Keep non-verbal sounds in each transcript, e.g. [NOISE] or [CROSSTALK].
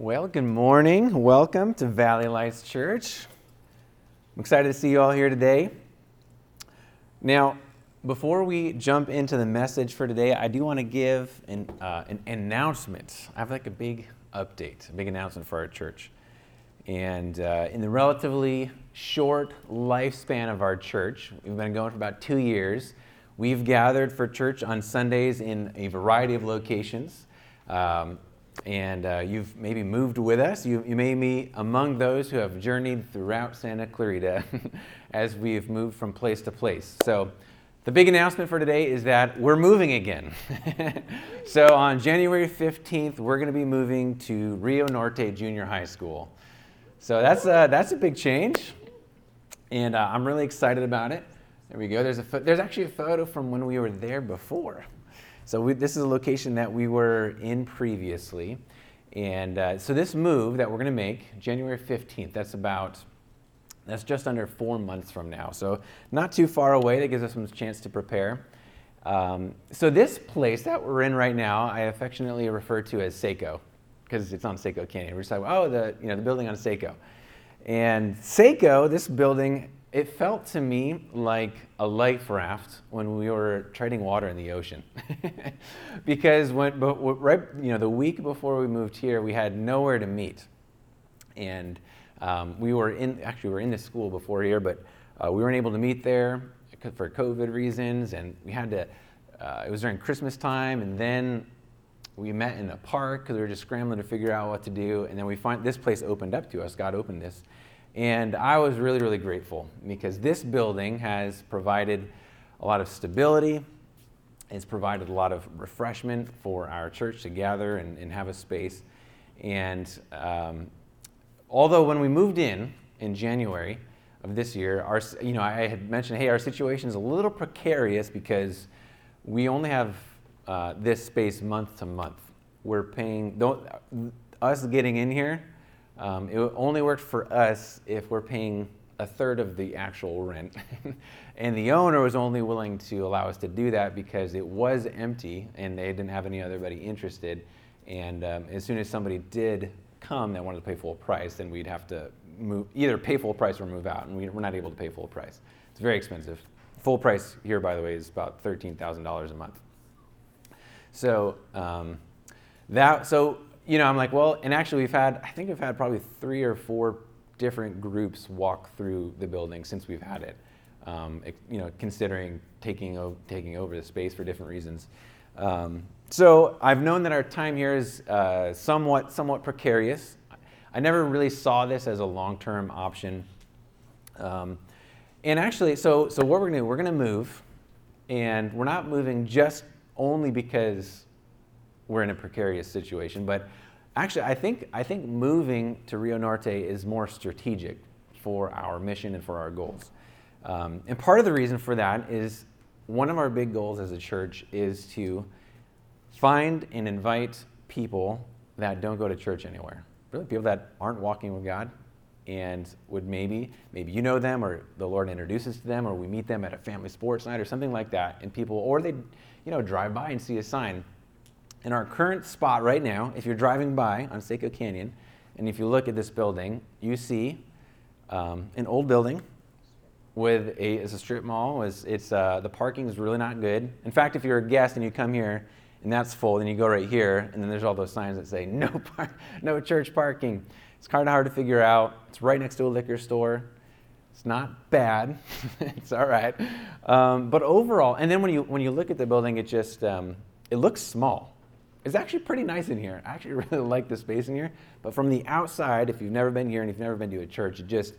Well, good morning. Welcome to Valley Lights Church. I'm excited to see you all here today. Now, before we jump into the message for today, I do want to give an, uh, an announcement. I have like a big update, a big announcement for our church. And uh, in the relatively short lifespan of our church, we've been going for about two years. We've gathered for church on Sundays in a variety of locations. Um, and uh, you've maybe moved with us. You, you may be among those who have journeyed throughout Santa Clarita [LAUGHS] as we've moved from place to place. So, the big announcement for today is that we're moving again. [LAUGHS] so, on January 15th, we're going to be moving to Rio Norte Junior High School. So, that's, uh, that's a big change, and uh, I'm really excited about it. There we go. There's, a fo- there's actually a photo from when we were there before. So we, this is a location that we were in previously. And uh, so this move that we're going to make, January 15th, that's about, that's just under four months from now. So not too far away. That gives us some chance to prepare. Um, so this place that we're in right now, I affectionately refer to as Seco because it's on Seco Canyon. We're just like, oh, the, you know, the building on Seco. And Seco, this building it felt to me like a life raft when we were treading water in the ocean. [LAUGHS] because when, but right, you know, the week before we moved here, we had nowhere to meet. And um, we were in, actually, we were in the school before here, but uh, we weren't able to meet there for COVID reasons. And we had to, uh, it was during Christmas time. And then we met in a park because we were just scrambling to figure out what to do. And then we find this place opened up to us. God opened this. And I was really, really grateful because this building has provided a lot of stability. It's provided a lot of refreshment for our church to gather and, and have a space. And um, although when we moved in in January of this year, our, you know, I had mentioned, hey, our situation is a little precarious because we only have uh, this space month to month. We're paying, us getting in here um, it only worked for us if we're paying a third of the actual rent. [LAUGHS] and the owner was only willing to allow us to do that because it was empty and they didn't have any other body interested. And um, as soon as somebody did come that wanted to pay full price, then we'd have to move, either pay full price or move out. And we, are not able to pay full price. It's very expensive. Full price here, by the way, is about $13,000 a month. So, um, that, so you know, I'm like, well, and actually, we've had, I think we've had probably three or four different groups walk through the building since we've had it. Um, you know, considering taking, o- taking over the space for different reasons. Um, so I've known that our time here is uh, somewhat, somewhat precarious. I never really saw this as a long-term option. Um, and actually, so, so what we're gonna do, we're gonna move, and we're not moving just only because we're in a precarious situation. But actually, I think, I think moving to Rio Norte is more strategic for our mission and for our goals. Um, and part of the reason for that is one of our big goals as a church is to find and invite people that don't go to church anywhere. Really, people that aren't walking with God and would maybe, maybe you know them or the Lord introduces to them or we meet them at a family sports night or something like that. And people, or they, you know, drive by and see a sign in our current spot right now, if you're driving by on Seco Canyon, and if you look at this building, you see um, an old building with a, it's a strip mall. It's, it's uh, the parking is really not good. In fact, if you're a guest and you come here and that's full, then you go right here, and then there's all those signs that say [LAUGHS] no, par- no church parking. It's kind of hard to figure out. It's right next to a liquor store. It's not bad. [LAUGHS] it's all right. Um, but overall, and then when you when you look at the building, it just um, it looks small. It's actually pretty nice in here. I actually [LAUGHS] really like the space in here. But from the outside, if you've never been here and you've never been to a church, it just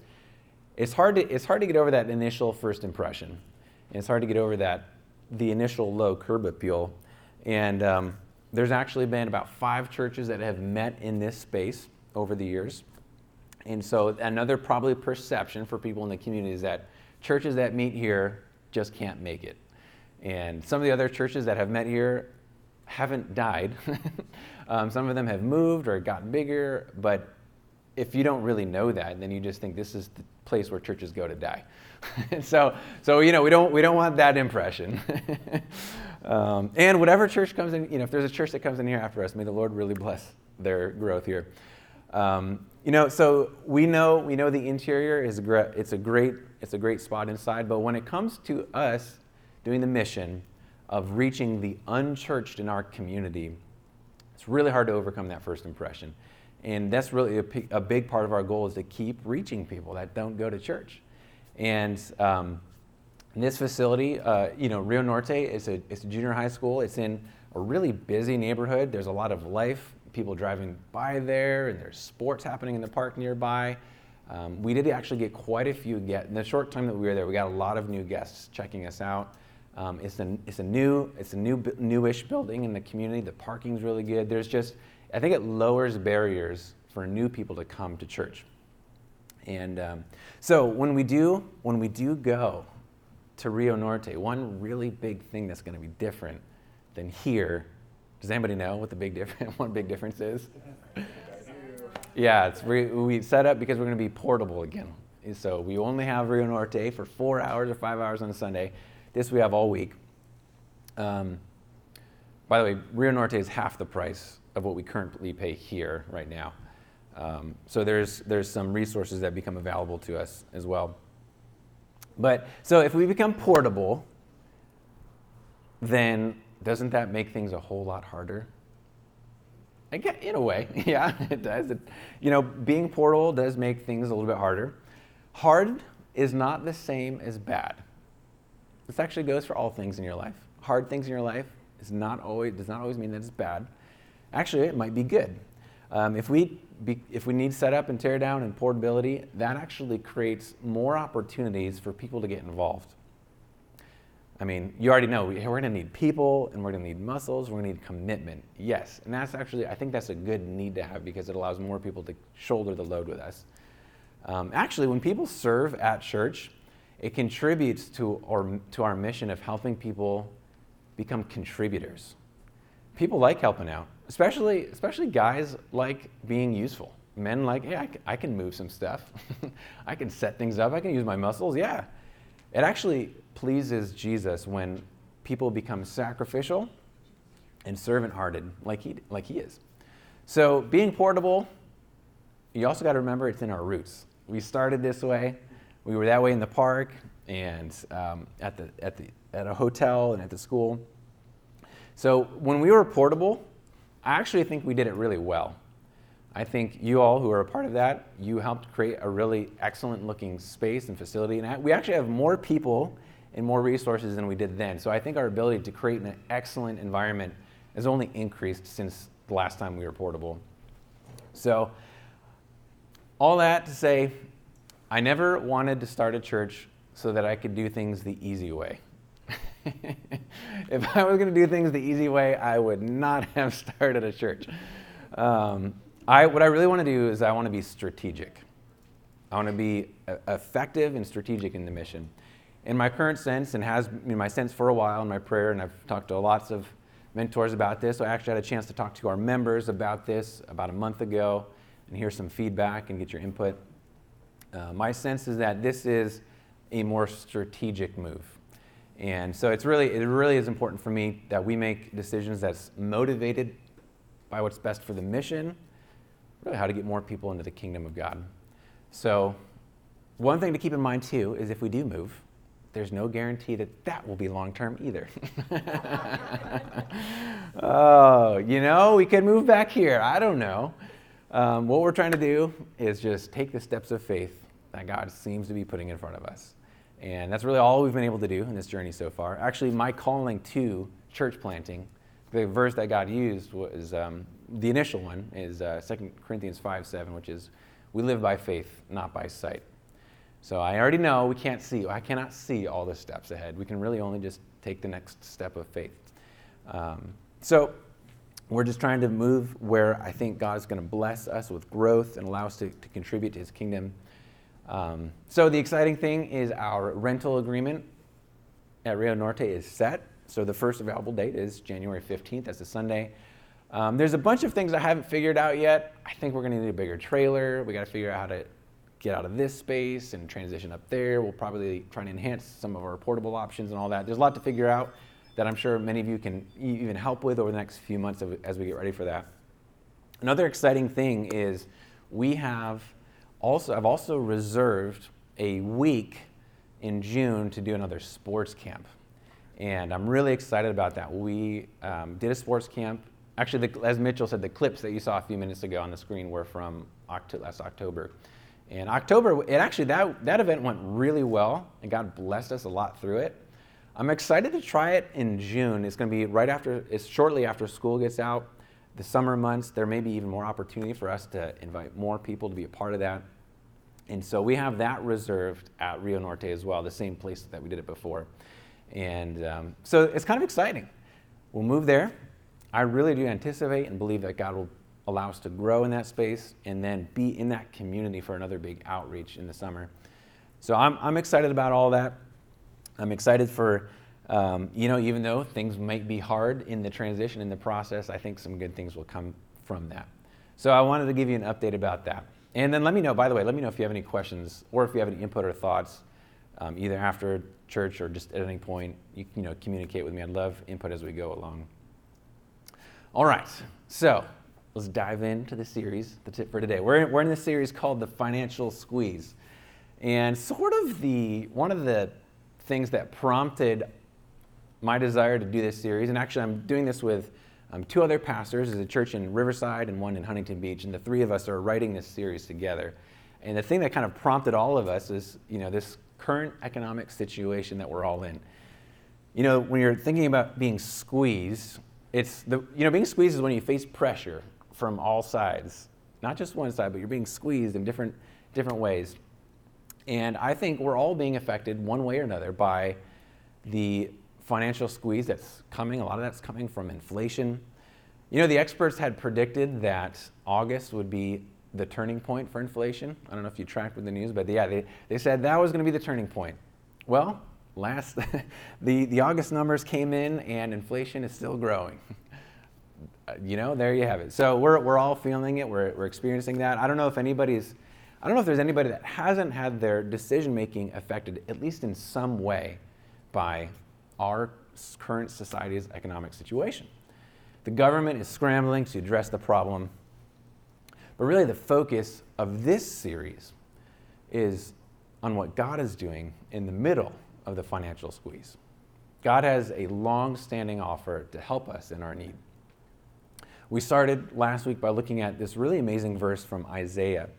it's hard to it's hard to get over that initial first impression. And it's hard to get over that the initial low curb appeal. And um, there's actually been about five churches that have met in this space over the years. And so another probably perception for people in the community is that churches that meet here just can't make it. And some of the other churches that have met here haven't died. [LAUGHS] um, some of them have moved or gotten bigger, but if you don't really know that, then you just think this is the place where churches go to die. [LAUGHS] so, so you know, we don't we don't want that impression. [LAUGHS] um, and whatever church comes in, you know, if there's a church that comes in here after us, may the Lord really bless their growth here. Um, you know, so we know we know the interior is it's a great it's a great spot inside, but when it comes to us doing the mission of reaching the unchurched in our community, it's really hard to overcome that first impression. And that's really a, a big part of our goal is to keep reaching people that don't go to church. And um, this facility, uh, you know, Rio Norte is a, it's a junior high school. It's in a really busy neighborhood. There's a lot of life, people driving by there, and there's sports happening in the park nearby. Um, we did actually get quite a few guests. In the short time that we were there, we got a lot of new guests checking us out. Um, it's, a, it's a new, it's a new, newish building in the community. The parking's really good. There's just, I think it lowers barriers for new people to come to church. And um, so when we do, when we do go to Rio Norte, one really big thing that's going to be different than here. Does anybody know what the big difference? One [LAUGHS] big difference is? yeah, it's we, we set up because we're going to be portable again. So we only have Rio Norte for four hours or five hours on a Sunday. This we have all week. Um, by the way, Rio Norte is half the price of what we currently pay here right now. Um, so there's there's some resources that become available to us as well. But so if we become portable, then doesn't that make things a whole lot harder? I get, in a way, [LAUGHS] yeah, it does. It, you know, being portable does make things a little bit harder. Hard is not the same as bad. This actually goes for all things in your life. Hard things in your life is not always, does not always mean that it's bad. Actually, it might be good. Um, if, we be, if we need setup and tear down and portability, that actually creates more opportunities for people to get involved. I mean, you already know we're going to need people and we're going to need muscles, we're going to need commitment. Yes. And that's actually, I think that's a good need to have because it allows more people to shoulder the load with us. Um, actually, when people serve at church, it contributes to our, to our mission of helping people become contributors. People like helping out, especially, especially guys like being useful. Men like, hey, I can, can move some stuff. [LAUGHS] I can set things up. I can use my muscles. Yeah. It actually pleases Jesus when people become sacrificial and servant hearted like he, like he is. So, being portable, you also got to remember it's in our roots. We started this way, we were that way in the park and um, at, the, at, the, at a hotel and at the school. So, when we were portable, I actually think we did it really well. I think you all who are a part of that, you helped create a really excellent looking space and facility. And we actually have more people and more resources than we did then. So I think our ability to create an excellent environment has only increased since the last time we were portable. So, all that to say, I never wanted to start a church so that I could do things the easy way. [LAUGHS] if I was going to do things the easy way, I would not [LAUGHS] have started a church. Um, I, what I really want to do is I want to be strategic. I want to be effective and strategic in the mission in my current sense, and has been my sense for a while in my prayer, and I've talked to lots of mentors about this. I actually had a chance to talk to our members about this about a month ago and hear some feedback and get your input. Uh, my sense is that this is a more strategic move. And so it's really, it really is important for me that we make decisions that's motivated by what's best for the mission, really how to get more people into the kingdom of God. So one thing to keep in mind too is if we do move, there's no guarantee that that will be long term either. [LAUGHS] oh, you know, we could move back here. I don't know. Um, what we're trying to do is just take the steps of faith that God seems to be putting in front of us. And that's really all we've been able to do in this journey so far. Actually, my calling to church planting, the verse that God used was um, the initial one is uh, 2 Corinthians 5 7, which is, We live by faith, not by sight. So I already know we can't see, I cannot see all the steps ahead. We can really only just take the next step of faith. Um, so we're just trying to move where I think God is going to bless us with growth and allow us to, to contribute to his kingdom. Um, so the exciting thing is our rental agreement at Rio Norte is set. So the first available date is January 15th. That's a Sunday. Um, there's a bunch of things I haven't figured out yet. I think we're going to need a bigger trailer. We got to figure out how to get out of this space and transition up there. We'll probably try and enhance some of our portable options and all that. There's a lot to figure out that I'm sure many of you can even help with over the next few months as we get ready for that. Another exciting thing is we have also, I've also reserved a week in June to do another sports camp. And I'm really excited about that. We um, did a sports camp. Actually, the, as Mitchell said, the clips that you saw a few minutes ago on the screen were from Octo- last October. And October, it actually that, that event went really well, and God blessed us a lot through it. I'm excited to try it in June. It's going to be right after, it's shortly after school gets out. The summer months, there may be even more opportunity for us to invite more people to be a part of that. And so we have that reserved at Rio Norte as well, the same place that we did it before. And um, so it's kind of exciting. We'll move there. I really do anticipate and believe that God will allow us to grow in that space and then be in that community for another big outreach in the summer. So I'm, I'm excited about all that. I'm excited for, um, you know, even though things might be hard in the transition, in the process, I think some good things will come from that. So I wanted to give you an update about that. And then let me know, by the way, let me know if you have any questions or if you have any input or thoughts, um, either after church or just at any point. You, you know, communicate with me. I'd love input as we go along. All right, so let's dive into the series, the tip for today. We're in, we're in this series called The Financial Squeeze. And sort of the, one of the things that prompted my desire to do this series, and actually I'm doing this with um, two other pastors. There's a church in Riverside and one in Huntington Beach, and the three of us are writing this series together. And the thing that kind of prompted all of us is, you know, this current economic situation that we're all in. You know, when you're thinking about being squeezed, it's the, you know, being squeezed is when you face pressure from all sides, not just one side, but you're being squeezed in different, different ways. And I think we're all being affected one way or another by the financial squeeze that's coming. A lot of that's coming from inflation. You know, the experts had predicted that August would be the turning point for inflation. I don't know if you tracked with the news, but yeah, they, they said that was going to be the turning point. Well, last [LAUGHS] the, the August numbers came in and inflation is still growing. [LAUGHS] you know, there you have it. So we're, we're all feeling it. We're, we're experiencing that. I don't know if anybody's, I don't know if there's anybody that hasn't had their decision making affected, at least in some way, by our current society's economic situation. The government is scrambling to address the problem. But really, the focus of this series is on what God is doing in the middle of the financial squeeze. God has a long standing offer to help us in our need. We started last week by looking at this really amazing verse from Isaiah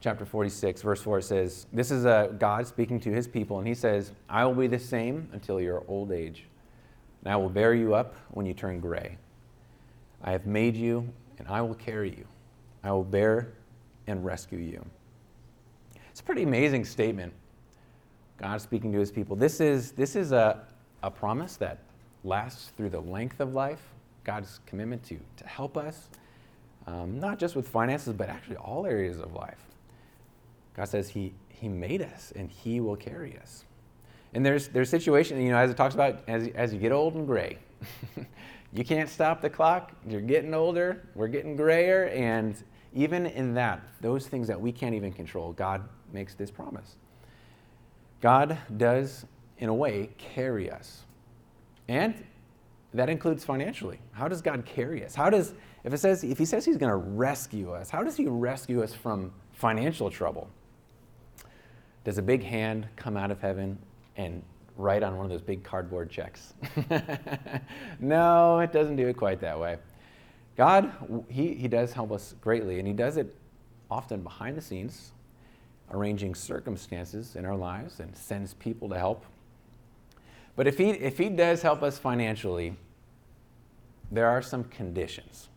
chapter 46, verse 4. It says, This is a God speaking to his people, and he says, I will be the same until your old age, and I will bear you up when you turn gray. I have made you, and I will carry you. I will bear and rescue you. It's a pretty amazing statement. God speaking to his people. This is, this is a, a promise that lasts through the length of life. God's commitment to, to help us, um, not just with finances, but actually all areas of life. God says he, he made us and He will carry us. And there's, there's situations, you know, as it talks about, as, as you get old and gray, [LAUGHS] you can't stop the clock. You're getting older, we're getting grayer, and even in that, those things that we can't even control, God makes this promise. God does, in a way, carry us. And that includes financially. How does God carry us? How does, if it says, if he says he's going to rescue us, how does he rescue us from financial trouble? Does a big hand come out of heaven and write on one of those big cardboard checks? [LAUGHS] no, it doesn't do it quite that way. God, he, he does help us greatly, and He does it often behind the scenes, arranging circumstances in our lives and sends people to help but if he, if he does help us financially, there are some conditions.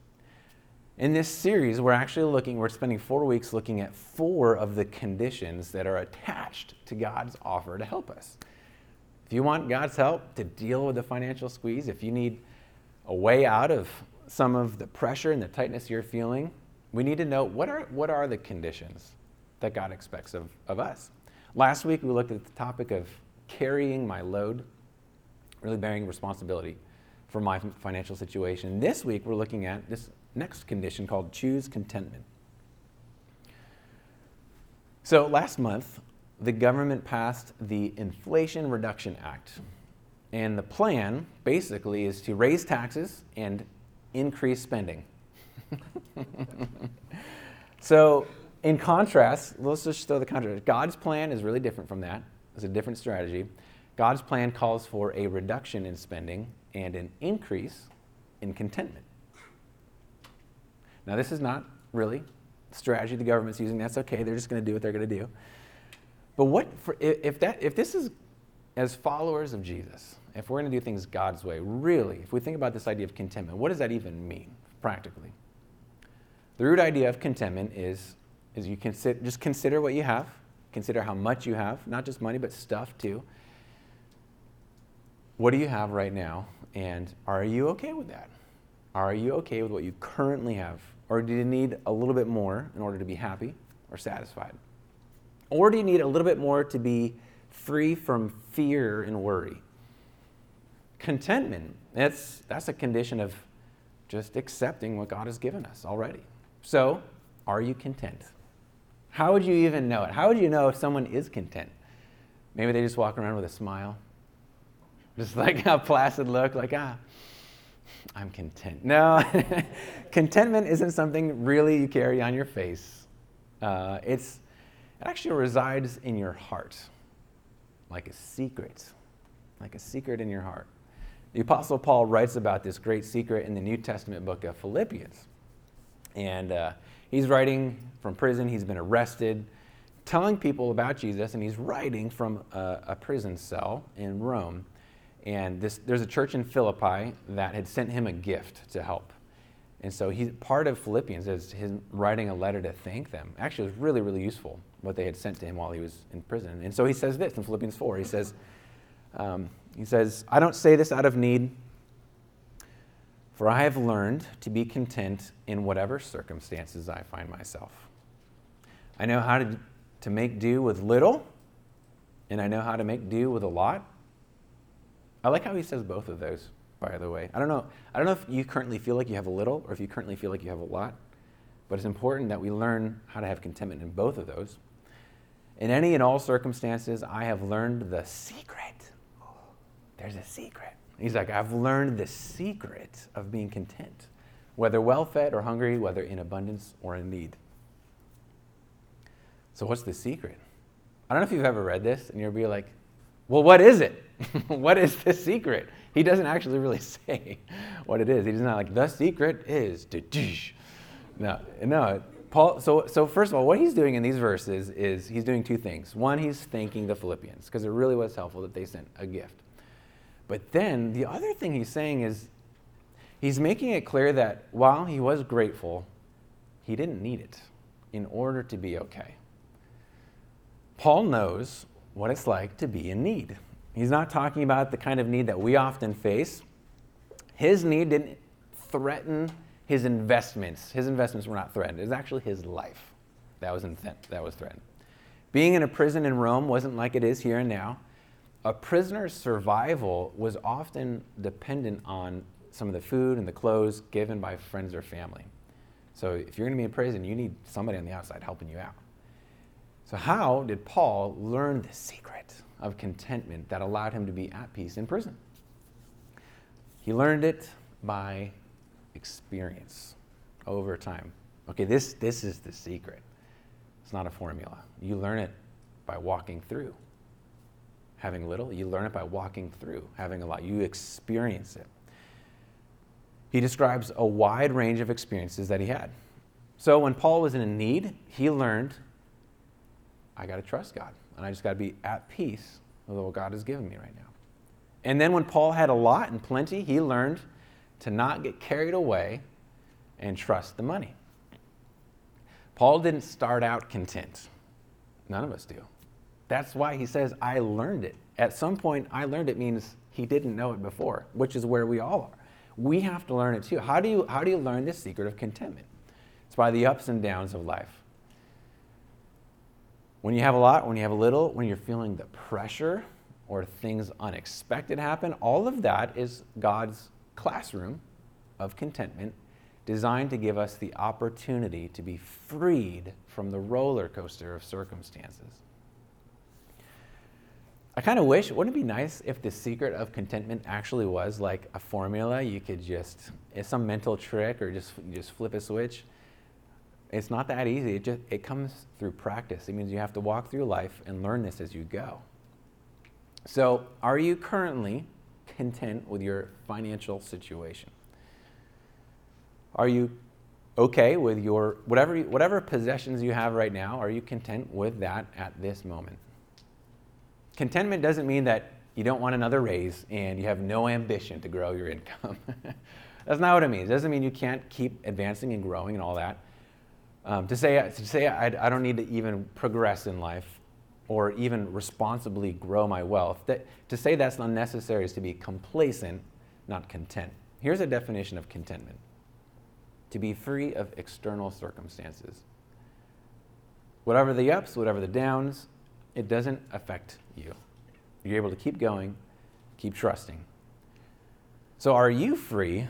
In this series, we're actually looking, we're spending four weeks looking at four of the conditions that are attached to God's offer to help us. If you want God's help to deal with the financial squeeze, if you need a way out of some of the pressure and the tightness you're feeling, we need to know what are, what are the conditions that God expects of, of us. Last week, we looked at the topic of carrying my load really bearing responsibility for my financial situation. This week, we're looking at this next condition called choose contentment. So, last month, the government passed the Inflation Reduction Act. And the plan basically is to raise taxes and increase spending. [LAUGHS] So, in contrast, let's just throw the contrast. God's plan is really different from that. It's a different strategy. God's plan calls for a reduction in spending and an increase in contentment. Now, this is not really strategy the government's using. That's okay. They're just going to do what they're going to do. But what for, if that if this is as followers of Jesus, if we're going to do things God's way, really, if we think about this idea of contentment, what does that even mean practically? The root idea of contentment is, is you consider, just consider what you have, consider how much you have, not just money, but stuff too. What do you have right now? And are you okay with that? Are you okay with what you currently have? Or do you need a little bit more in order to be happy or satisfied? Or do you need a little bit more to be free from fear and worry? Contentment, that's, that's a condition of just accepting what God has given us already. So, are you content? How would you even know it? How would you know if someone is content? Maybe they just walk around with a smile, [LAUGHS] just like a placid look, like, ah, I'm content. No, [LAUGHS] contentment isn't something really you carry on your face. Uh, it's, it actually resides in your heart, like a secret, like a secret in your heart. The Apostle Paul writes about this great secret in the New Testament book of Philippians. And uh, he's writing from prison, he's been arrested, telling people about Jesus, and he's writing from a, a prison cell in Rome. And this, there's a church in Philippi that had sent him a gift to help. And so he's part of Philippians is his writing a letter to thank them. Actually, it was really, really useful what they had sent to him while he was in prison. And so he says this in Philippians 4. He says, um, he says, I don't say this out of need, for I have learned to be content in whatever circumstances I find myself. I know how to, to make do with little, and I know how to make do with a lot. I like how he says both of those, by the way. I don't know. I don't know if you currently feel like you have a little or if you currently feel like you have a lot, but it's important that we learn how to have contentment in both of those. In any and all circumstances, I have learned the secret. there's a secret. He's like, I've learned the secret of being content, whether well fed or hungry, whether in abundance or in need. So, what's the secret? I don't know if you've ever read this and you'll be like, well, what is it? [LAUGHS] what is the secret? He doesn't actually really [LAUGHS] say what it is. He's not like, the secret is. No, no. Paul, so, so first of all, what he's doing in these verses is he's doing two things. One, he's thanking the Philippians because it really was helpful that they sent a gift. But then the other thing he's saying is he's making it clear that while he was grateful, he didn't need it in order to be okay. Paul knows what it's like to be in need. He's not talking about the kind of need that we often face. His need didn't threaten his investments. His investments were not threatened. It was actually his life that was, th- that was threatened. Being in a prison in Rome wasn't like it is here and now a prisoner's survival was often dependent on some of the food and the clothes given by friends or family. So if you're going to be in prison, you need somebody on the outside helping you out. So, how did Paul learn the secret of contentment that allowed him to be at peace in prison? He learned it by experience over time. Okay, this, this is the secret. It's not a formula. You learn it by walking through having little. You learn it by walking through having a lot. You experience it. He describes a wide range of experiences that he had. So when Paul was in need, he learned I got to trust God, and I just got to be at peace with what God has given me right now. And then when Paul had a lot and plenty, he learned to not get carried away and trust the money. Paul didn't start out content. None of us do. That's why he says, I learned it. At some point, I learned it means he didn't know it before, which is where we all are. We have to learn it too. How do you, how do you learn this secret of contentment? It's by the ups and downs of life. When you have a lot, when you have a little, when you're feeling the pressure or things unexpected happen, all of that is God's classroom of contentment designed to give us the opportunity to be freed from the roller coaster of circumstances. I kind of wish, wouldn't it be nice if the secret of contentment actually was like a formula you could just, it's some mental trick or just, you just flip a switch? It's not that easy. It just it comes through practice. It means you have to walk through life and learn this as you go. So, are you currently content with your financial situation? Are you okay with your whatever whatever possessions you have right now? Are you content with that at this moment? Contentment doesn't mean that you don't want another raise and you have no ambition to grow your [LAUGHS] income. That's not what it means. It doesn't mean you can't keep advancing and growing and all that. Um, to say, to say I, I don't need to even progress in life or even responsibly grow my wealth, that, to say that's unnecessary is to be complacent, not content. Here's a definition of contentment to be free of external circumstances. Whatever the ups, whatever the downs, it doesn't affect you. You're able to keep going, keep trusting. So, are you free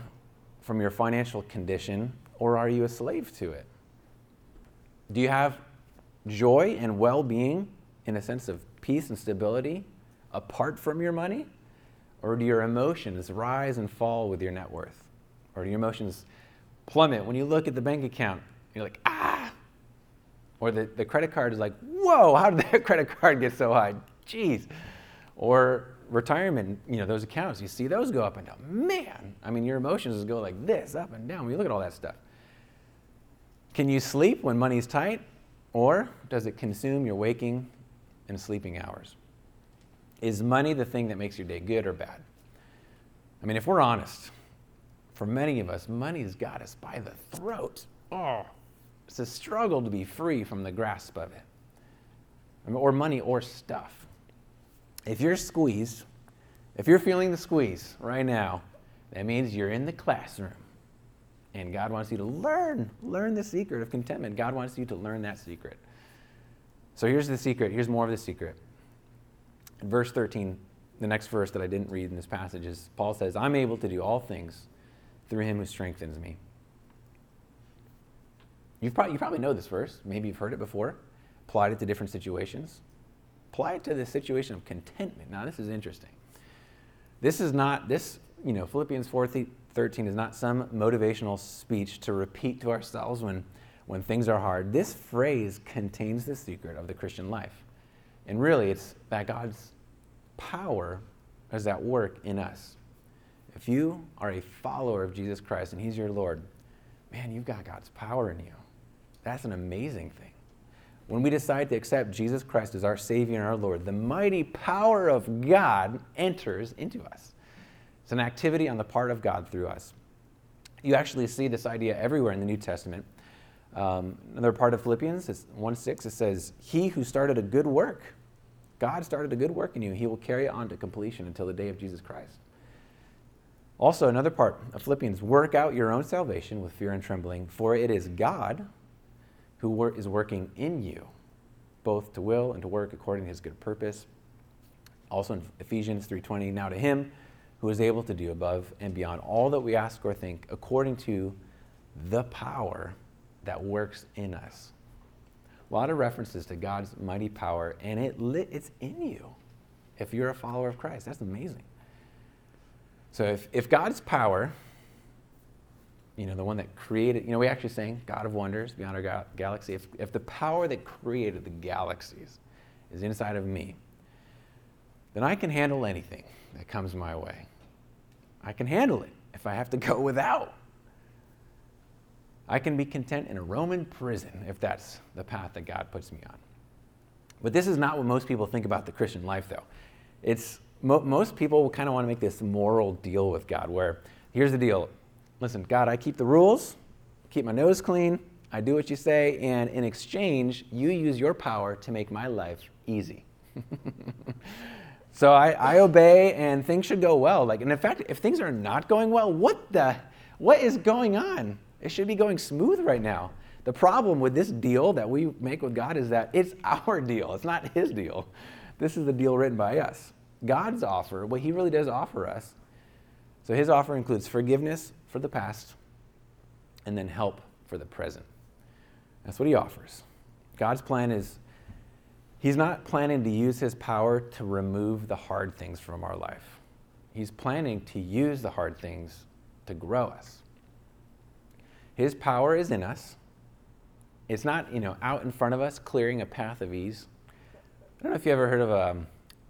from your financial condition or are you a slave to it? Do you have joy and well being in a sense of peace and stability apart from your money? Or do your emotions rise and fall with your net worth? Or do your emotions plummet when you look at the bank account? You're like, ah! Or the, the credit card is like, whoa, how did [LAUGHS] that credit card get so high? Jeez. Or retirement, you know, those accounts, you see those go up and down. Man, I mean, your emotions go like this, up and down when you look at all that stuff. Can you sleep when money's tight? Or does it consume your waking and sleeping hours? Is money the thing that makes your day good or bad? I mean, if we're honest, for many of us, money's got us by the throat. Oh, it's a struggle to be free from the grasp of it. Or money or stuff. If you're squeezed, if you're feeling the squeeze right now, that means you're in the classroom. And God wants you to learn, learn the secret of contentment. God wants you to learn that secret. So here's the secret. Here's more of the secret. Verse 13, the next verse that I didn't read in this passage is Paul says, I'm able to do all things through him who strengthens me. You've probably, you probably know this verse. Maybe you've heard it before, applied it to different situations. Apply it to the situation of contentment. Now, this is interesting. This is not, this, you know, Philippians 4 13 is not some motivational speech to repeat to ourselves when, when things are hard. This phrase contains the secret of the Christian life. And really, it's that God's power is at work in us. If you are a follower of Jesus Christ and He's your Lord, man, you've got God's power in you. That's an amazing thing. When we decide to accept Jesus Christ as our Savior and our Lord, the mighty power of God enters into us. It's an activity on the part of God through us. You actually see this idea everywhere in the New Testament. Um, another part of Philippians, is 1 6, it says, He who started a good work, God started a good work in you, he will carry it on to completion until the day of Jesus Christ. Also, another part of Philippians, work out your own salvation with fear and trembling, for it is God who is working in you, both to will and to work according to his good purpose. Also in Ephesians 3:20, now to him who is able to do above and beyond all that we ask or think according to the power that works in us. A lot of references to God's mighty power, and it lit, it's in you if you're a follower of Christ. That's amazing. So if, if God's power, you know, the one that created, you know, we actually saying God of wonders beyond our ga- galaxy. If, if the power that created the galaxies is inside of me, then I can handle anything that comes my way. I can handle it if I have to [LAUGHS] go without. I can be content in a Roman prison if that's the path that God puts me on. But this is not what most people think about the Christian life, though. It's mo- most people kind of want to make this moral deal with God, where here's the deal: listen, God, I keep the rules, keep my nose clean, I do what you say, and in exchange, you use your power to make my life easy. [LAUGHS] So I, I obey and things should go well. Like, and in fact, if things are not going well, what the, what is going on? It should be going smooth right now. The problem with this deal that we make with God is that it's [LAUGHS] our deal. It's not his deal. This is the deal written by us. God's offer, what he really does offer us. So his offer includes forgiveness for the past and then help for the present. That's what he offers. God's plan is He's not planning to use his power to remove the hard things from our life. He's planning to use the hard things to grow us. His power is in us, it's not, you know, out in front of us clearing a path of ease. I don't know if you ever heard of um,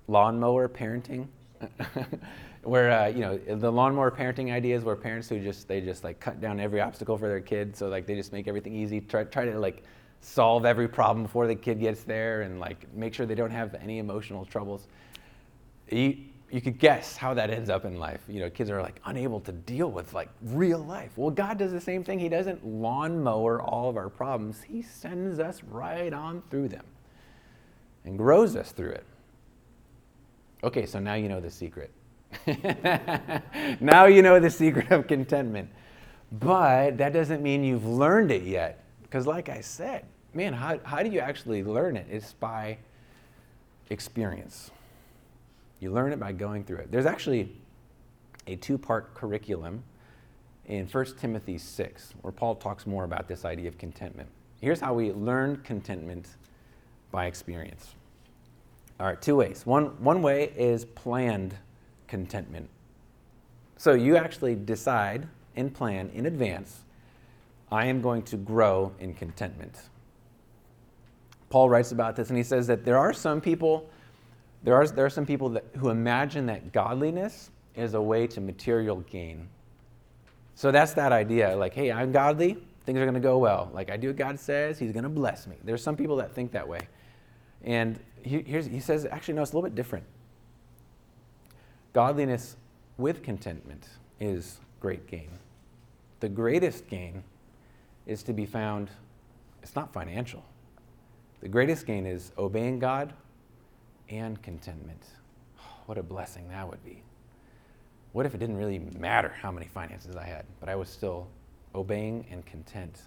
lawnmower parenting, [LAUGHS] where uh, you know the lawnmower parenting idea is where parents who just they just like cut down every obstacle for their kid, so like they just make everything easy. Try try to like solve every problem before the kid gets there, and like make sure they don't have any emotional troubles. You, you could guess how that ends up in life. You know, kids are like unable to deal with like real life. Well, God does the same thing. He doesn't lawnmower all of our problems. He sends us right on through them and grows us through it. Okay, so now you know the secret. [LAUGHS] now you know the secret of contentment. But that doesn't mean you've learned it yet. Because, like I said, man, how, how do you actually learn it? It's by experience. You learn it by going through it. There's actually a two part curriculum in 1 Timothy 6 where Paul talks more about this idea of contentment. Here's how we learn contentment by experience. All right, two ways. One, one way is planned contentment. So you actually decide and plan in advance I am going to grow in contentment. Paul writes about this and he says that there are some people there are, there are some people that, who imagine that godliness is a way to material gain. So that's that idea like, hey, I'm godly, things are going to go well. Like, I do what God says, He's going to bless me. There's some people that think that way. And he, he says, actually, no, it's a little bit different. Godliness with contentment is great gain. The greatest gain is to be found, it's not financial. The greatest gain is obeying God and contentment. [SIGHS] what a blessing that would be. What if it didn't really matter how many finances I had, but I was still obeying and content?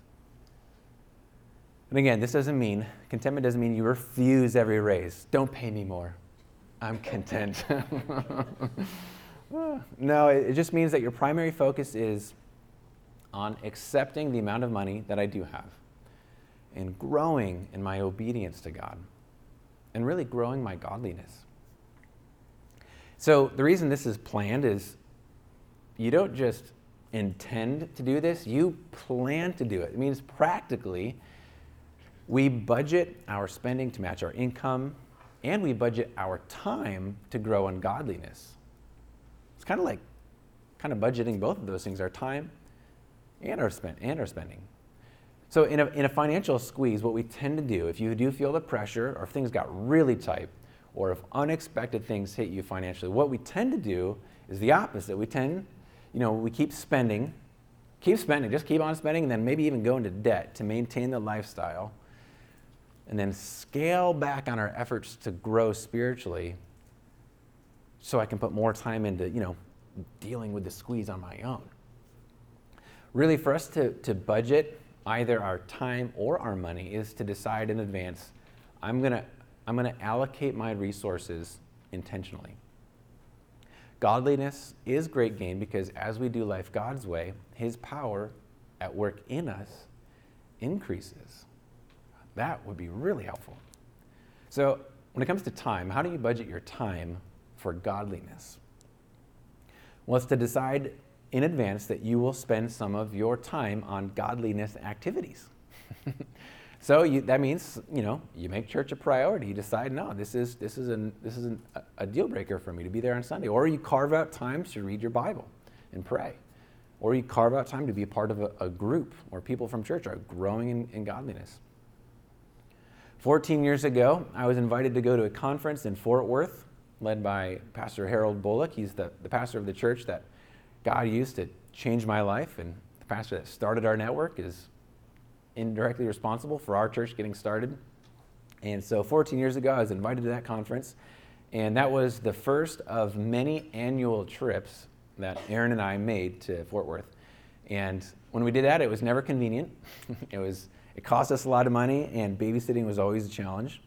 And again, this doesn't mean, contentment doesn't mean you refuse every raise. Don't pay me more. I'm content. [LAUGHS] [LAUGHS] no, it just means that your primary focus is on accepting the amount of money that I do have and growing in my obedience to God and really growing my godliness. So, the reason this is planned is you don't just intend to do this, you plan to do it. It means practically, we budget our spending to match our income, and we budget our time to grow in godliness. It's kind of like kind of budgeting both of those things, our time and our spend and our spending. So, in a, in a financial squeeze, what we tend to do, if you do feel the pressure, or if things got really tight, or if unexpected things hit you financially, what we tend to do is the opposite. We tend, you know, we keep spending, keep spending, just keep on spending, and then maybe even go into debt to maintain the lifestyle, and then scale back on our efforts to grow spiritually so I can put more time into, you know, dealing with the squeeze on my own. Really, for us to, to budget either our time or our money is to decide in advance I'm going to I'm going to allocate my resources intentionally. Godliness is great gain because as we do life God's way, His power at work in us increases. That would be really helpful. So, when it comes to time, how do you budget your time for godliness? Well, it's to decide in advance that you will spend some of your time on godliness activities. [LAUGHS] so you, that means you know you make church a priority. You decide no, this is this is an, this is an, a deal breaker for me to be there on Sunday, or you carve out times to read your Bible and pray, or you carve out time to be a part of a, a group where people from church are growing in, in godliness. 14 years ago, I was invited to go to a conference in Fort Worth led by Pastor Harold Bullock. He's the, the pastor of the church that God used to change my life, and the pastor that started our network is indirectly responsible for our church getting started. And so 14 years ago, I was invited to that conference, and that was the first of many annual trips that Aaron and I made to Fort Worth. And when we did that, it was never convenient. [LAUGHS] it was it cost us a lot of money, and babysitting was always a challenge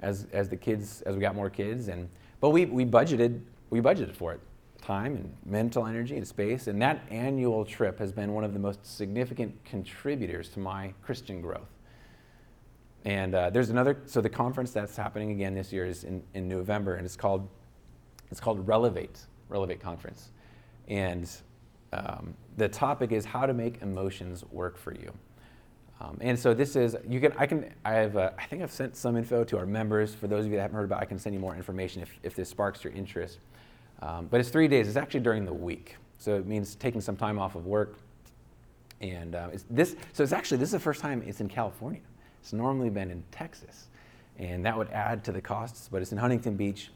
as, as the kids as we got more kids. And but we, we budgeted we budgeted for it time and mental energy and space. And that annual trip has been one of the most significant contributors to my Christian growth. And uh, there's another, so the conference that's happening again this year is in, in November, and it's called, it's called Relevate, Relevate Conference. And um, the topic is how to make emotions work for you. Um, and so this is you can I can I have uh, I think I've sent some info to our members. For those of you that haven't heard about, I can send you more information if, if this sparks your interest. Um, but it's three days. It's actually during the week, so it means taking some time off of work. And uh, this so it's actually this is the first time it's in California. It's normally been in Texas, and that would add to the costs. But it's in Huntington Beach,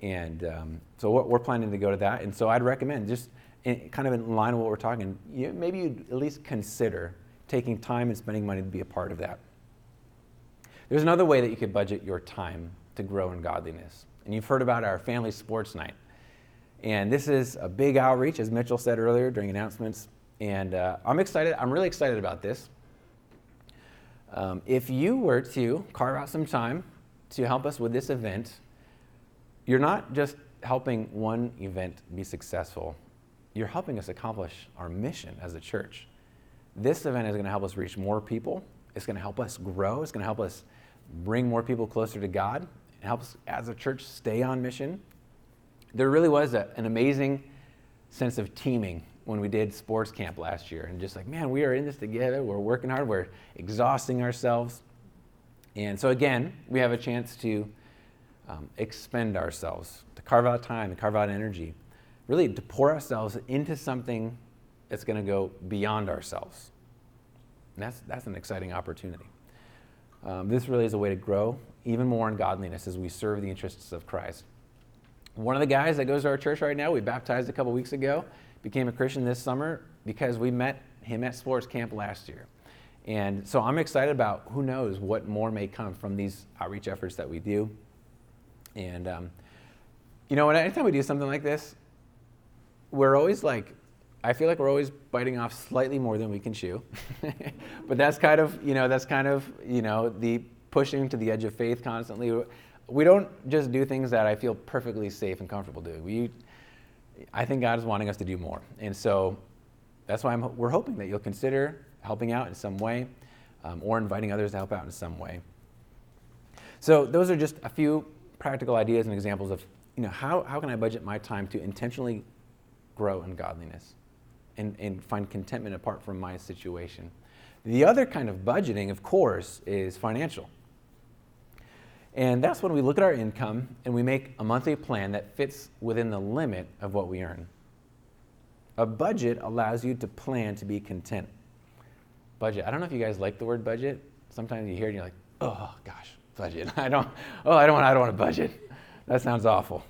and um, so we're planning to go to that. And so I'd recommend just in, kind of in line with what we're talking, you, maybe you'd at least consider taking time and spending money to be a part of that. There's another way that you could budget your time to grow in godliness. And you've heard about our family sports night. And this is a big outreach, as Mitchell said earlier during announcements. And uh, I'm excited, I'm really excited about this. Um, if you were to carve out some time to help us with this event, you're not just helping one event be successful, you're helping us accomplish our mission as a church. This event is going to help us reach more people. It's going to help us grow. It's going to help us bring more people closer to God. It helps as a church stay on mission. There really was a, an amazing sense of teaming when we did sports camp last year and just like, man, we are in this together. We're working hard. We're exhausting ourselves. And so, again, we have a chance to um, expend ourselves, to carve out time, to carve out energy, really to pour ourselves into something that's going to go beyond ourselves. And that's, that's an exciting opportunity. Um, this really is a way to grow even more in godliness as we serve the interests of Christ. One of the guys that goes to our church right now, we baptized a couple weeks ago, became a Christian this summer because we met him at sports camp last year. And so I'm excited about who knows what more may come from these outreach efforts that we do. And, um, you know, anytime we do something like this, we're always like I feel like we're always biting off slightly more than we can chew. [LAUGHS] but that's kind of, you know, that's kind of, you know, the pushing to the edge of faith constantly. We don't just do things that I feel perfectly safe and comfortable doing. We, I think God is wanting us to do more. And so that's why I'm, we're hoping that you'll consider helping out in some way um, or inviting others to help out in some way. So those are just a few practical ideas and examples of, you know, how, how can I budget my time to intentionally grow in godliness? and, and find contentment apart from my situation. The other kind of budgeting, of course, is financial. And that's when we look at our income and we make a monthly plan that fits within the limit of what we earn. A budget allows you to plan to be content. Budget. I don't know if you guys like the word budget. Sometimes you hear it and you're like, oh gosh, budget. [LAUGHS] I don't, oh, I don't want, I don't want a budget. That sounds awful.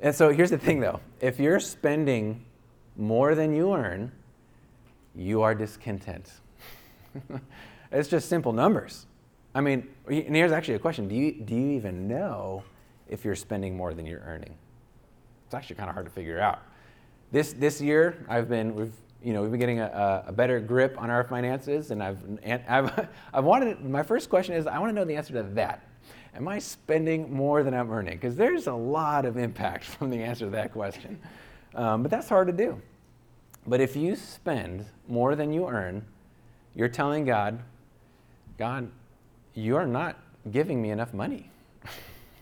And so here's the thing though if you're spending more than you earn, you are discontent. [LAUGHS] it's just simple numbers. I mean, and here's actually a question do you, do you even know if you're spending more than you're earning? It's actually kind of hard to figure out. This, this year, I've been, we've, you know, we've been getting a, a better grip on our finances, and I've, and I've, [LAUGHS] I've wanted, my first question is I want to know the answer to that. Am I spending more than I'm earning? Because there's a lot of impact [LAUGHS] from the answer to that question. Um, but that's hard to do. But if you spend more than you earn, you're telling God, God, you are not giving me enough money.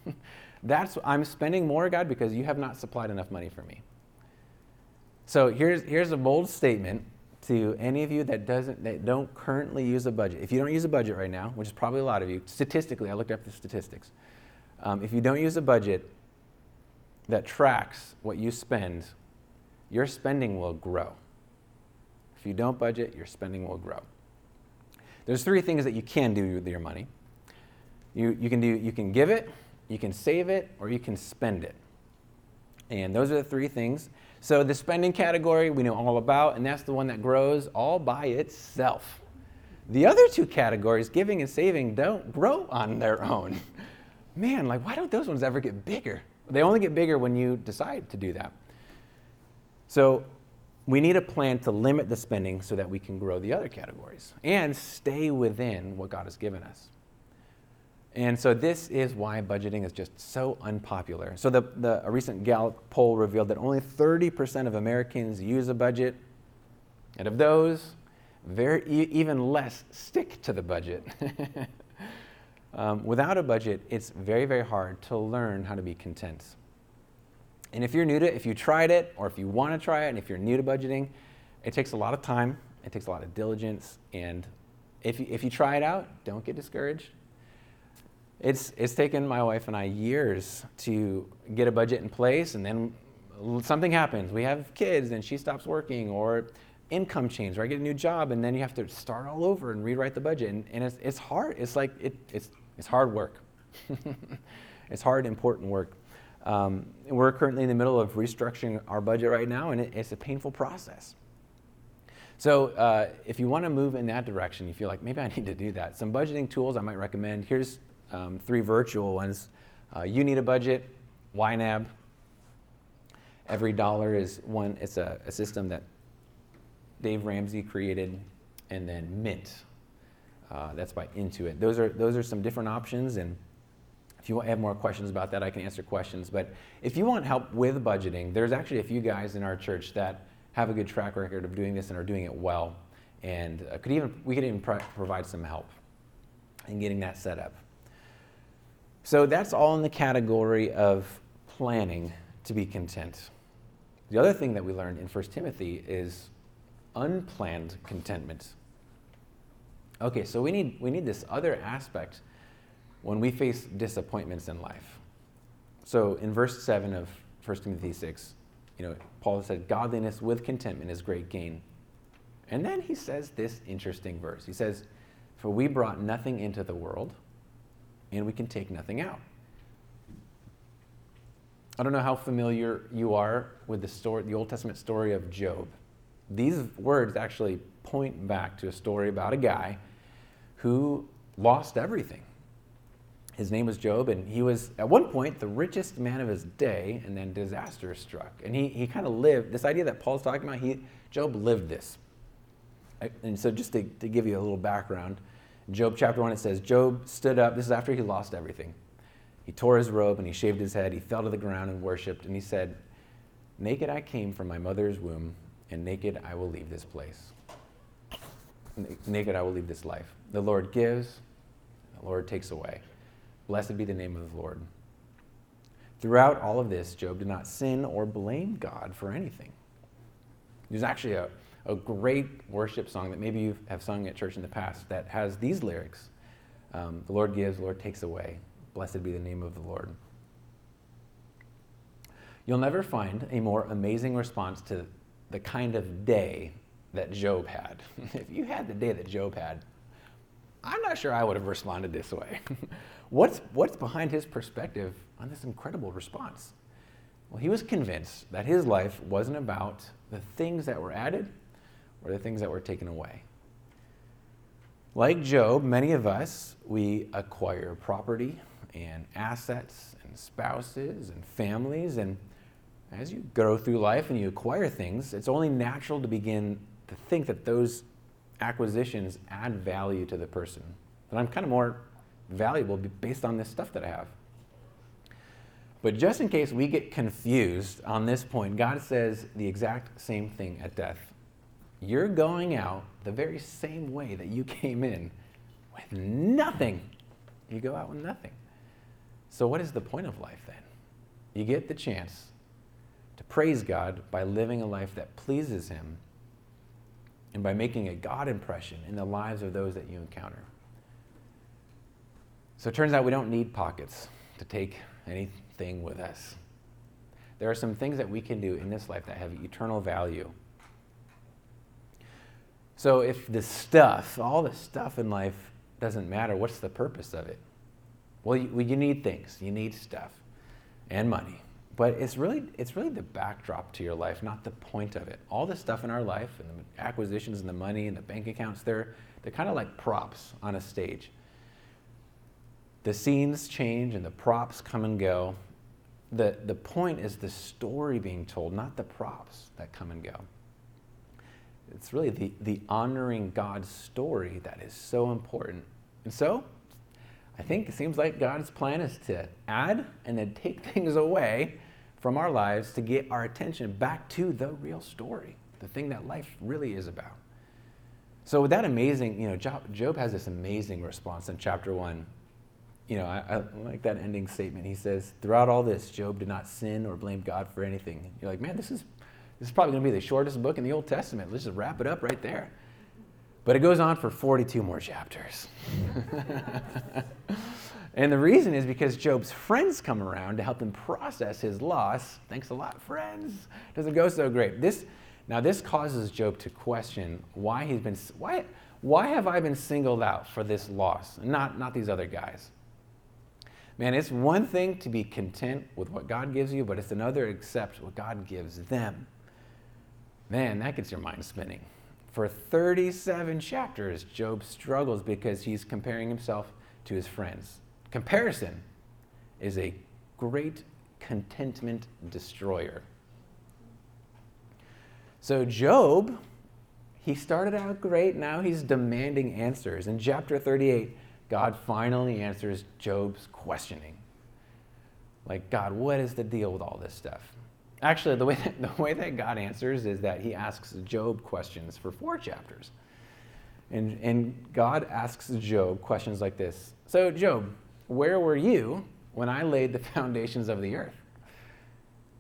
[LAUGHS] That's I'm spending more, God, because you have not supplied enough money for me. So here's here's a bold statement to any of you that doesn't that don't currently use a budget. If you don't use a budget right now, which is probably a lot of you, statistically, I looked up the statistics. Um, if you don't use a budget that tracks what you spend your spending will grow. If you don't budget, your spending will grow. There's three things that you can do with your money. You, you, can do, you can give it, you can save it, or you can spend it. And those are the three things. So the spending category we know all about, and that's the one that grows all by itself. The other two categories, giving and saving, don't grow on their own. [LAUGHS] Man, like, why don't those ones ever get bigger? They only get bigger when you decide to do that. So we need a plan to limit the spending so that we can grow the other categories and stay within what God has given us. And so this is why budgeting is just so unpopular. So the, the a recent Gallup poll revealed that only 30% of Americans use a budget, and of those, very even less stick to the budget. [LAUGHS] um, without a budget, it's very very hard to learn how to be content. And if you're new to it, if you tried it, or if you want to try it, and if you're new to budgeting, it takes a lot of time, it takes a lot of diligence, and if you, if you try it out, don't get discouraged. It's, it's taken my wife and I years to get a budget in place, and then something happens. We have kids, and she stops working, or income change, or I get a new job, and then you have to start all over and rewrite the budget. And, and it's, it's hard. It's like, it, it's, it's hard work. [LAUGHS] it's hard, important work. Um, we're currently in the middle of restructuring our budget right now, and it, it's a painful process. So, uh, if you want to move in that direction, you feel like maybe I need to do that. Some budgeting tools I might recommend. Here's um, three virtual ones. Uh, you need a budget, YNAB. Every dollar is one. It's a, a system that Dave Ramsey created, and then Mint. Uh, that's by Intuit. Those are those are some different options, and if you have more questions about that, I can answer questions. But if you want help with budgeting, there's actually a few guys in our church that have a good track record of doing this and are doing it well, and uh, could even we could even pro- provide some help in getting that set up. So that's all in the category of planning to be content. The other thing that we learned in 1 Timothy is unplanned contentment. Okay, so we need, we need this other aspect when we face disappointments in life. So in verse 7 of 1 Timothy 6, you know, Paul said, Godliness with contentment is great gain. And then he says this interesting verse. He says, For we brought nothing into the world, and we can take nothing out. I don't know how familiar you are with the story, the Old Testament story of Job. These words actually point back to a story about a guy who lost everything. His name was Job, and he was at one point the richest man of his day, and then disaster struck. And he, he kind of lived this idea that Paul's talking about, he, Job lived this. And so, just to, to give you a little background, Job chapter 1, it says, Job stood up. This is after he lost everything. He tore his robe and he shaved his head. He fell to the ground and worshiped. And he said, Naked I came from my mother's womb, and naked I will leave this place. Naked I will leave this life. The Lord gives, the Lord takes away. Blessed be the name of the Lord. Throughout all of this, Job did not sin or blame God for anything. There's actually a, a great worship song that maybe you have sung at church in the past that has these lyrics um, The Lord gives, the Lord takes away. Blessed be the name of the Lord. You'll never find a more amazing response to the kind of day that Job had. [LAUGHS] if you had the day that Job had, I'm not sure I would have responded this way. [LAUGHS] what's, what's behind his perspective on this incredible response? Well, he was convinced that his life wasn't about the things that were added or the things that were taken away. Like Job, many of us, we acquire property and assets and spouses and families. And as you go through life and you acquire things, it's only natural to begin to think that those acquisitions add value to the person. That I'm kind of more valuable based on this stuff that I have. But just in case we get confused on this point, God says the exact same thing at death. You're going out the very same way that you [LAUGHS] came in with nothing. You go out with nothing. So, what is the point of life then? You get the chance to praise God by living a life that pleases Him and by making a God impression in the lives of those that you encounter. So, it turns out we don't need pockets to take anything with us. There are some things that we can do in this life that have eternal value so if the stuff, all the stuff in life doesn't matter, what's the purpose of it? Well, you, you need things. You need stuff and money. But it's really, it's really the backdrop to your life, not the point of it. All the stuff in our life and the acquisitions and the money and the bank accounts, they're, they're kind of like props on a stage. The scenes change and the props come and go. The, the point is the story being told, not the props that come and go it's really the, the honoring God's story that is so important. And so, I think it seems like God's plan is to add and then take [LAUGHS] things away from our lives to get our attention back to the real story, the thing that life really is about. So, with that amazing, you know, Job, Job has this amazing response in chapter one. You know, I, I, like that ending statement. He says, Throughout all this, Job did not sin or blame God for anything. You're like, man, this is this is probably going to be the shortest book in the Old Testament. Let's just wrap it up right there. But it goes on for 42 more chapters. [LAUGHS] and the reason is because Job's friends come around to help him process his loss. Thanks a lot, friends. Doesn't go so great. This now this causes Job to question why he's been why why have I been singled out for this loss, not not these other guys. Man, it's one thing to be content with what God gives you, but it's another to accept what God gives them. Man, that gets your mind spinning. For 37 chapters, Job struggles because he's comparing himself to his friends. Comparison is a great contentment destroyer. So, Job, he started out great. Now he's demanding answers. In chapter 38, God finally answers Job's questioning. Like, God, what is the deal with all this stuff? Actually, the way, that, [LAUGHS] the way that God answers is that he asks Job questions for four chapters. And, and God asks Job questions like this So, Job, where were you when I laid the [LAUGHS] foundations of the earth?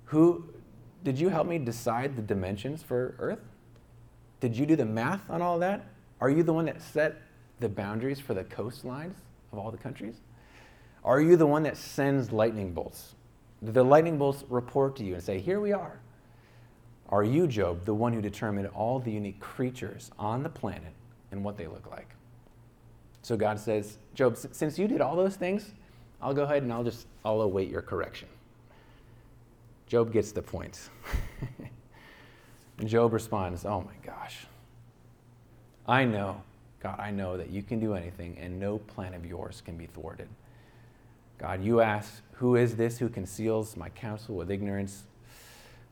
Who did you help me decide the dimensions for earth? Did you do the math on all that? Are you the one that set the boundaries for the coastlines of all the countries? Are you the one that sends lightning bolts? Do the lightning bolts report to you and say, Here we are? Are you, Job, the one who determined all the unique creatures on the planet and what they look like? So God says, Job, since you did all those things, I'll go ahead and I'll just I'll await your correction. Job gets the point. [LAUGHS] and Job responds, Oh my gosh. I know God, I know that you can do anything and no plan of yours can be thwarted. God, you ask, Who is this who conceals my counsel with ignorance?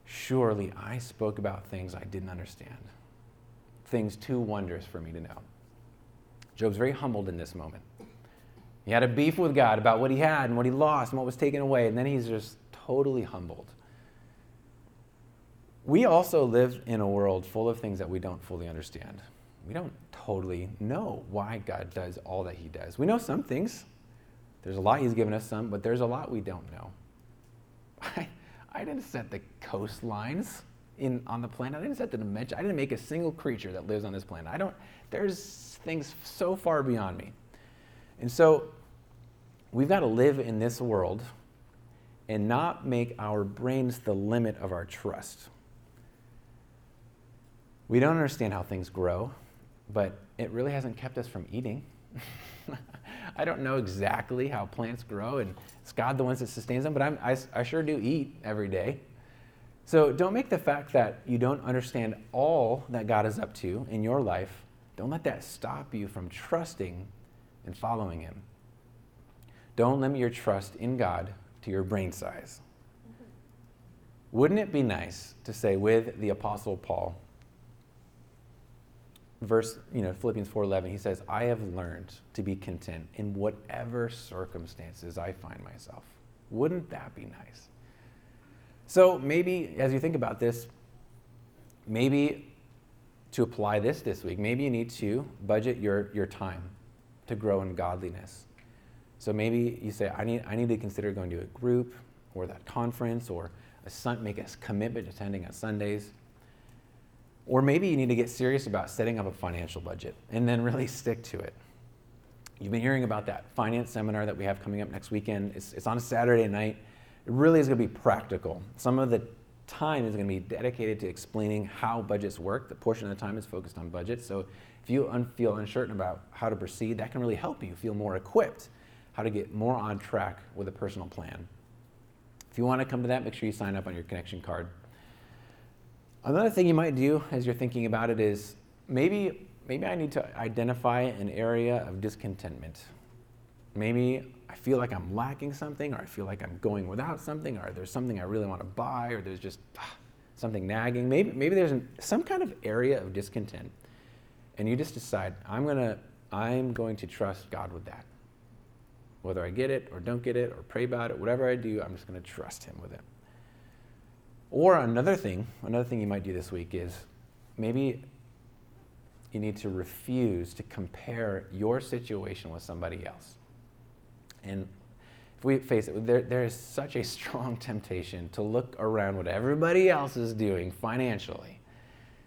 Surely I spoke about things I didn't understand, things too wondrous for me to know. Job's very humbled in this moment. He had a beef with God about what he had and what he lost and what was taken away, and then he's just totally humbled. We also live in a world full of things that we don't fully understand. We don't totally know why God does all that He does. We know some things. There's a lot He's given us some, but there's a lot we don't know. I, [LAUGHS] I didn't set the coastlines in, on the planet. I didn't set the dimension. I didn't make a single creature that lives on this planet. I don't, there's things so far beyond me. And so we've got to live in this world and not make our brains the limit of our trust. We don't understand how things grow but it really hasn't kept us from eating. [LAUGHS] I don't know exactly how plants grow, and it's God the ones that sustains them, but I'm, I, I sure do eat every day. So don't make the fact that you don't understand all that God is up to in your life, don't let that stop you from trusting and following Him. Don't limit your trust in God to your brain size. Mm-hmm. Wouldn't it be nice to say with the Apostle Paul, verse, you know, Philippians 4:11, he says, "I have learned to be content in whatever circumstances I find myself." Wouldn't that be nice? So maybe as you think about this, maybe to apply this this week, maybe you need to budget your, your time to grow in godliness. So maybe you say, I need, I need to consider going to a group or that conference or a make a commitment to attending on Sundays. Or maybe you need to get serious about setting up a financial budget and then really stick to it. You've been hearing about that finance seminar that we have coming up next weekend. It's, it's on a Saturday night. It really is going to be practical. Some of the time is going to be dedicated to explaining how budgets work. The portion of the time is focused on budgets. So if you un- feel uncertain about how to proceed, that can really help you feel more equipped how to get more on track with a personal plan. If you want to come to that, make sure you sign up on your connection card. Another thing you might do as you're thinking about it is maybe, maybe I need to identify an area of discontentment. Maybe I feel like I'm lacking something, or I feel like I'm going without something, or there's something I really want to buy, or there's just ah, something nagging. Maybe, maybe there's an, some kind of area of discontent, and you just decide, I'm, gonna, I'm going to trust God with that. Whether I get it or don't get it, or pray about it, whatever I do, I'm just going to trust Him with it. Or another thing, another thing you might do this week is maybe you need to refuse to compare your situation with somebody else. And if we face it, there, there is such a strong [LAUGHS] temptation to look around what everybody else is doing financially.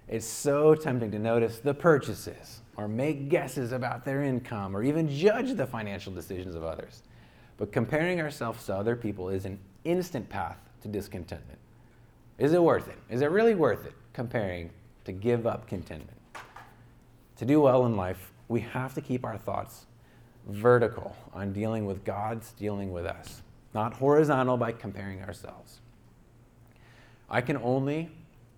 It's so tempting to notice the purchases or make guesses about their income or even judge the financial decisions of others. But comparing ourselves to other people is an instant path to discontentment. Is it worth it? Is it really worth it comparing to give up contentment? To do well in life, we have to keep our thoughts vertical on dealing with God's dealing with us, not horizontal by comparing ourselves. I can only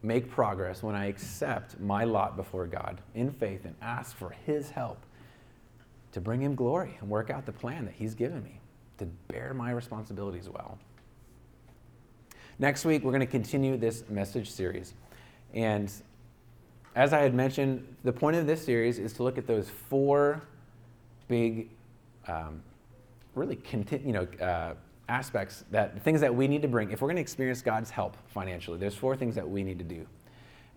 make progress when I accept my lot before God in faith and ask for His help to bring Him glory and work out the plan that He's given me to bear my responsibilities well. Next week, we're going to continue this message series. And as I had mentioned, the point of this series is to look at those four big, um, really, conti- you know, uh, aspects that things that we need to bring if we're going to experience God's help financially. There's four things that we need to do.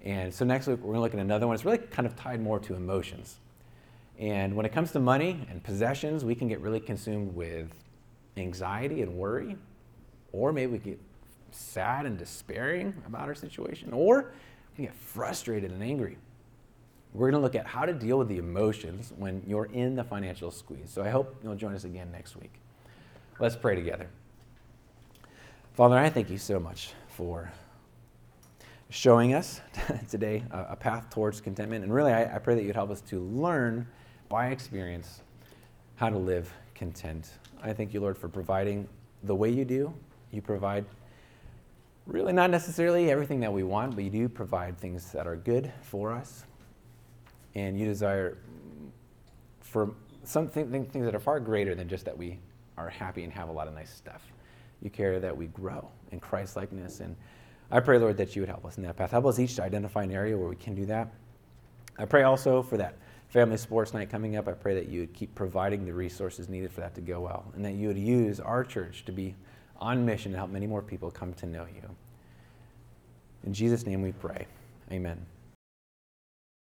And so next week we're going to look at another one. It's really kind of tied more to emotions. And when it comes to money and possessions, we can get really consumed with anxiety and worry, or maybe we get sad and despairing about our situation, or we get frustrated and angry. We're going to look at how to deal with the emotions when you're in the financial squeeze. So I hope you'll join us again next week. Let's pray together. Father, I thank you so much for showing us [LAUGHS] today a, path towards contentment. And really, I, I pray that you'd help us to learn by experience how to live content. I thank you, Lord, for providing the way you do. You provide really not necessarily everything that we want, but you do provide things that are good for us. And you desire for some things that are far greater than just that we are happy and have a lot of nice stuff. You care that we grow in Christ likeness. And I pray, Lord, that you would help us in that path. Help us each to identify an area where we can do that. I pray also for that family sports night coming up. I pray that you would keep providing the resources needed for that to go well, and that you would use our church to be on mission to help many more people come to know you. In Jesus' name we pray. Amen.